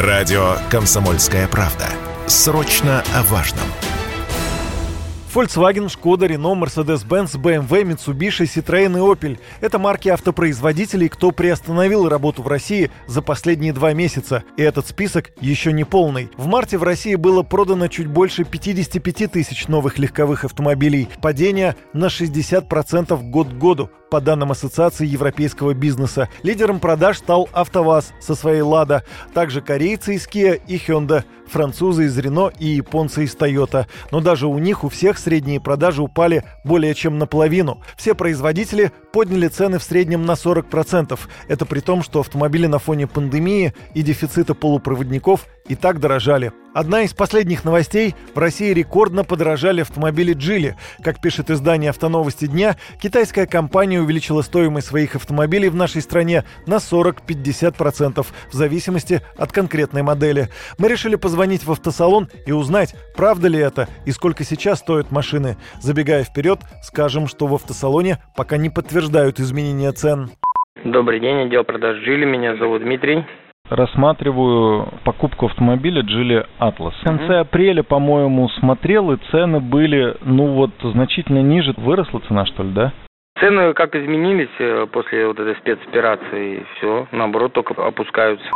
Радио «Комсомольская правда». Срочно о важном. Volkswagen, Skoda, Renault, Mercedes-Benz, BMW, Mitsubishi, Citroёn и Opel – это марки автопроизводителей, кто приостановил работу в России за последние два месяца. И этот список еще не полный. В марте в России было продано чуть больше 55 тысяч новых легковых автомобилей. Падение на 60% год к году по данным Ассоциации европейского бизнеса. Лидером продаж стал АвтоВАЗ со своей «Лада», также корейцы из Kia и Hyundai, французы из Renault и японцы из Toyota. Но даже у них у всех средние продажи упали более чем наполовину. Все производители подняли цены в среднем на 40%. Это при том, что автомобили на фоне пандемии и дефицита полупроводников и так дорожали. Одна из последних новостей – в России рекордно подорожали автомобили Джили. Как пишет издание «Автоновости дня», китайская компания увеличила стоимость своих автомобилей в нашей стране на 40-50% в зависимости от конкретной модели. Мы решили позвонить в автосалон и узнать, правда ли это и сколько сейчас стоят машины. Забегая вперед, скажем, что в автосалоне пока не подтверждают изменения цен. Добрый день, отдел продаж Джили. Меня зовут Дмитрий рассматриваю покупку автомобиля Geely Atlas. В конце апреля, по-моему, смотрел, и цены были, ну вот, значительно ниже. Выросла цена, что ли, да? Цены как изменились э, после вот этой спецоперации, все, наоборот, только опускаются.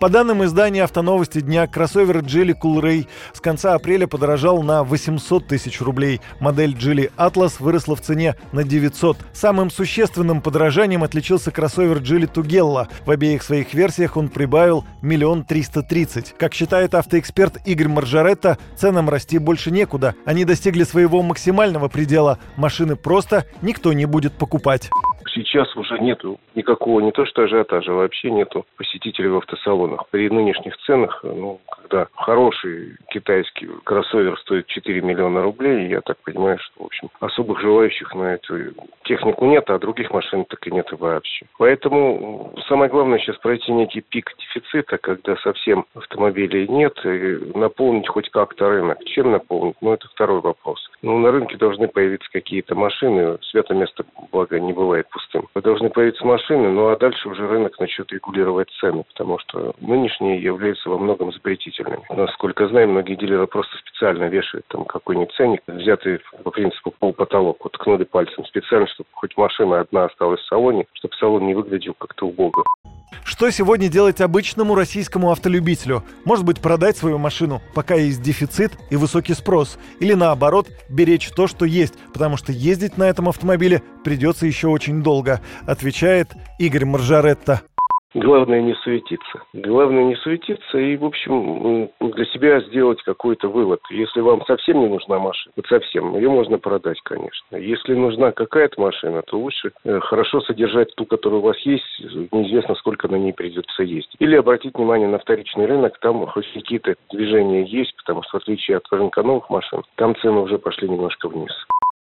По данным издания «Автоновости дня», кроссовер Geely Coolray с конца апреля подорожал на 800 тысяч рублей. Модель Geely Atlas выросла в цене на 900. Самым существенным подорожанием отличился кроссовер Geely Tugella. В обеих своих версиях он прибавил миллион триста тридцать. Как считает автоэксперт Игорь Маржаретта, ценам расти больше некуда. Они достигли своего максимального предела. Машины просто никто не будет покупать сейчас уже нету никакого не то что ажиотажа, вообще нету посетителей в автосалонах. При нынешних ценах, ну, когда хороший китайский кроссовер стоит 4 миллиона рублей, я так понимаю, что, в общем, особых желающих на эту технику нет, а других машин так и нет вообще. Поэтому самое главное сейчас пройти некий пик дефицита, когда совсем автомобилей нет, и наполнить хоть как-то рынок. Чем наполнить? Ну, это второй вопрос. Ну, на рынке должны появиться какие-то машины. Свято место, благо, не бывает пустым. Должны появиться машины, ну, а дальше уже рынок начнет регулировать цены, потому что нынешние являются во многом запретительными. Насколько знаю, многие дилеры просто специально вешают там какой-нибудь ценник, взятый по принципу пол потолок, вот ткнули пальцем специально, чтобы хоть машина одна осталась в салоне, чтобы салон не выглядел как-то убого. Что сегодня делать обычному российскому автолюбителю? Может быть, продать свою машину, пока есть дефицит и высокий спрос? Или наоборот, беречь то, что есть, потому что ездить на этом автомобиле придется еще очень долго, отвечает Игорь Маржаретта. Главное не суетиться. Главное не суетиться и, в общем, для себя сделать какой-то вывод. Если вам совсем не нужна машина, вот совсем, ее можно продать, конечно. Если нужна какая-то машина, то лучше э, хорошо содержать ту, которая у вас есть, неизвестно, сколько на ней придется ездить. Или обратить внимание на вторичный рынок, там хоть какие-то движения есть, потому что в отличие от рынка новых машин, там цены уже пошли немножко вниз.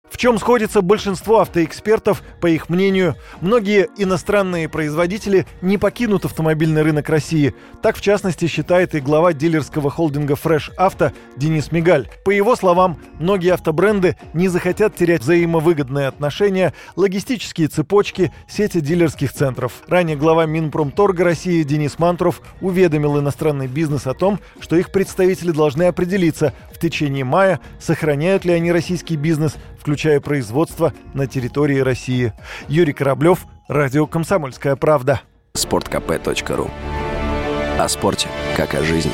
В чем сходится большинство автоэкспертов, по их мнению, многие иностранные производители не покинут автомобильный рынок России. Так, в частности, считает и глава дилерского холдинга Fresh Auto Денис Мигаль. По его словам, многие автобренды не захотят терять взаимовыгодные отношения, логистические цепочки, сети дилерских центров. Ранее глава Минпромторга России Денис Мантров уведомил иностранный бизнес о том, что их представители должны определиться в течение мая, сохраняют ли они российский бизнес, включая производство на территории России. Юрий Кораблев, Радио «Комсомольская правда». Спорткп.ру О спорте, как о жизни.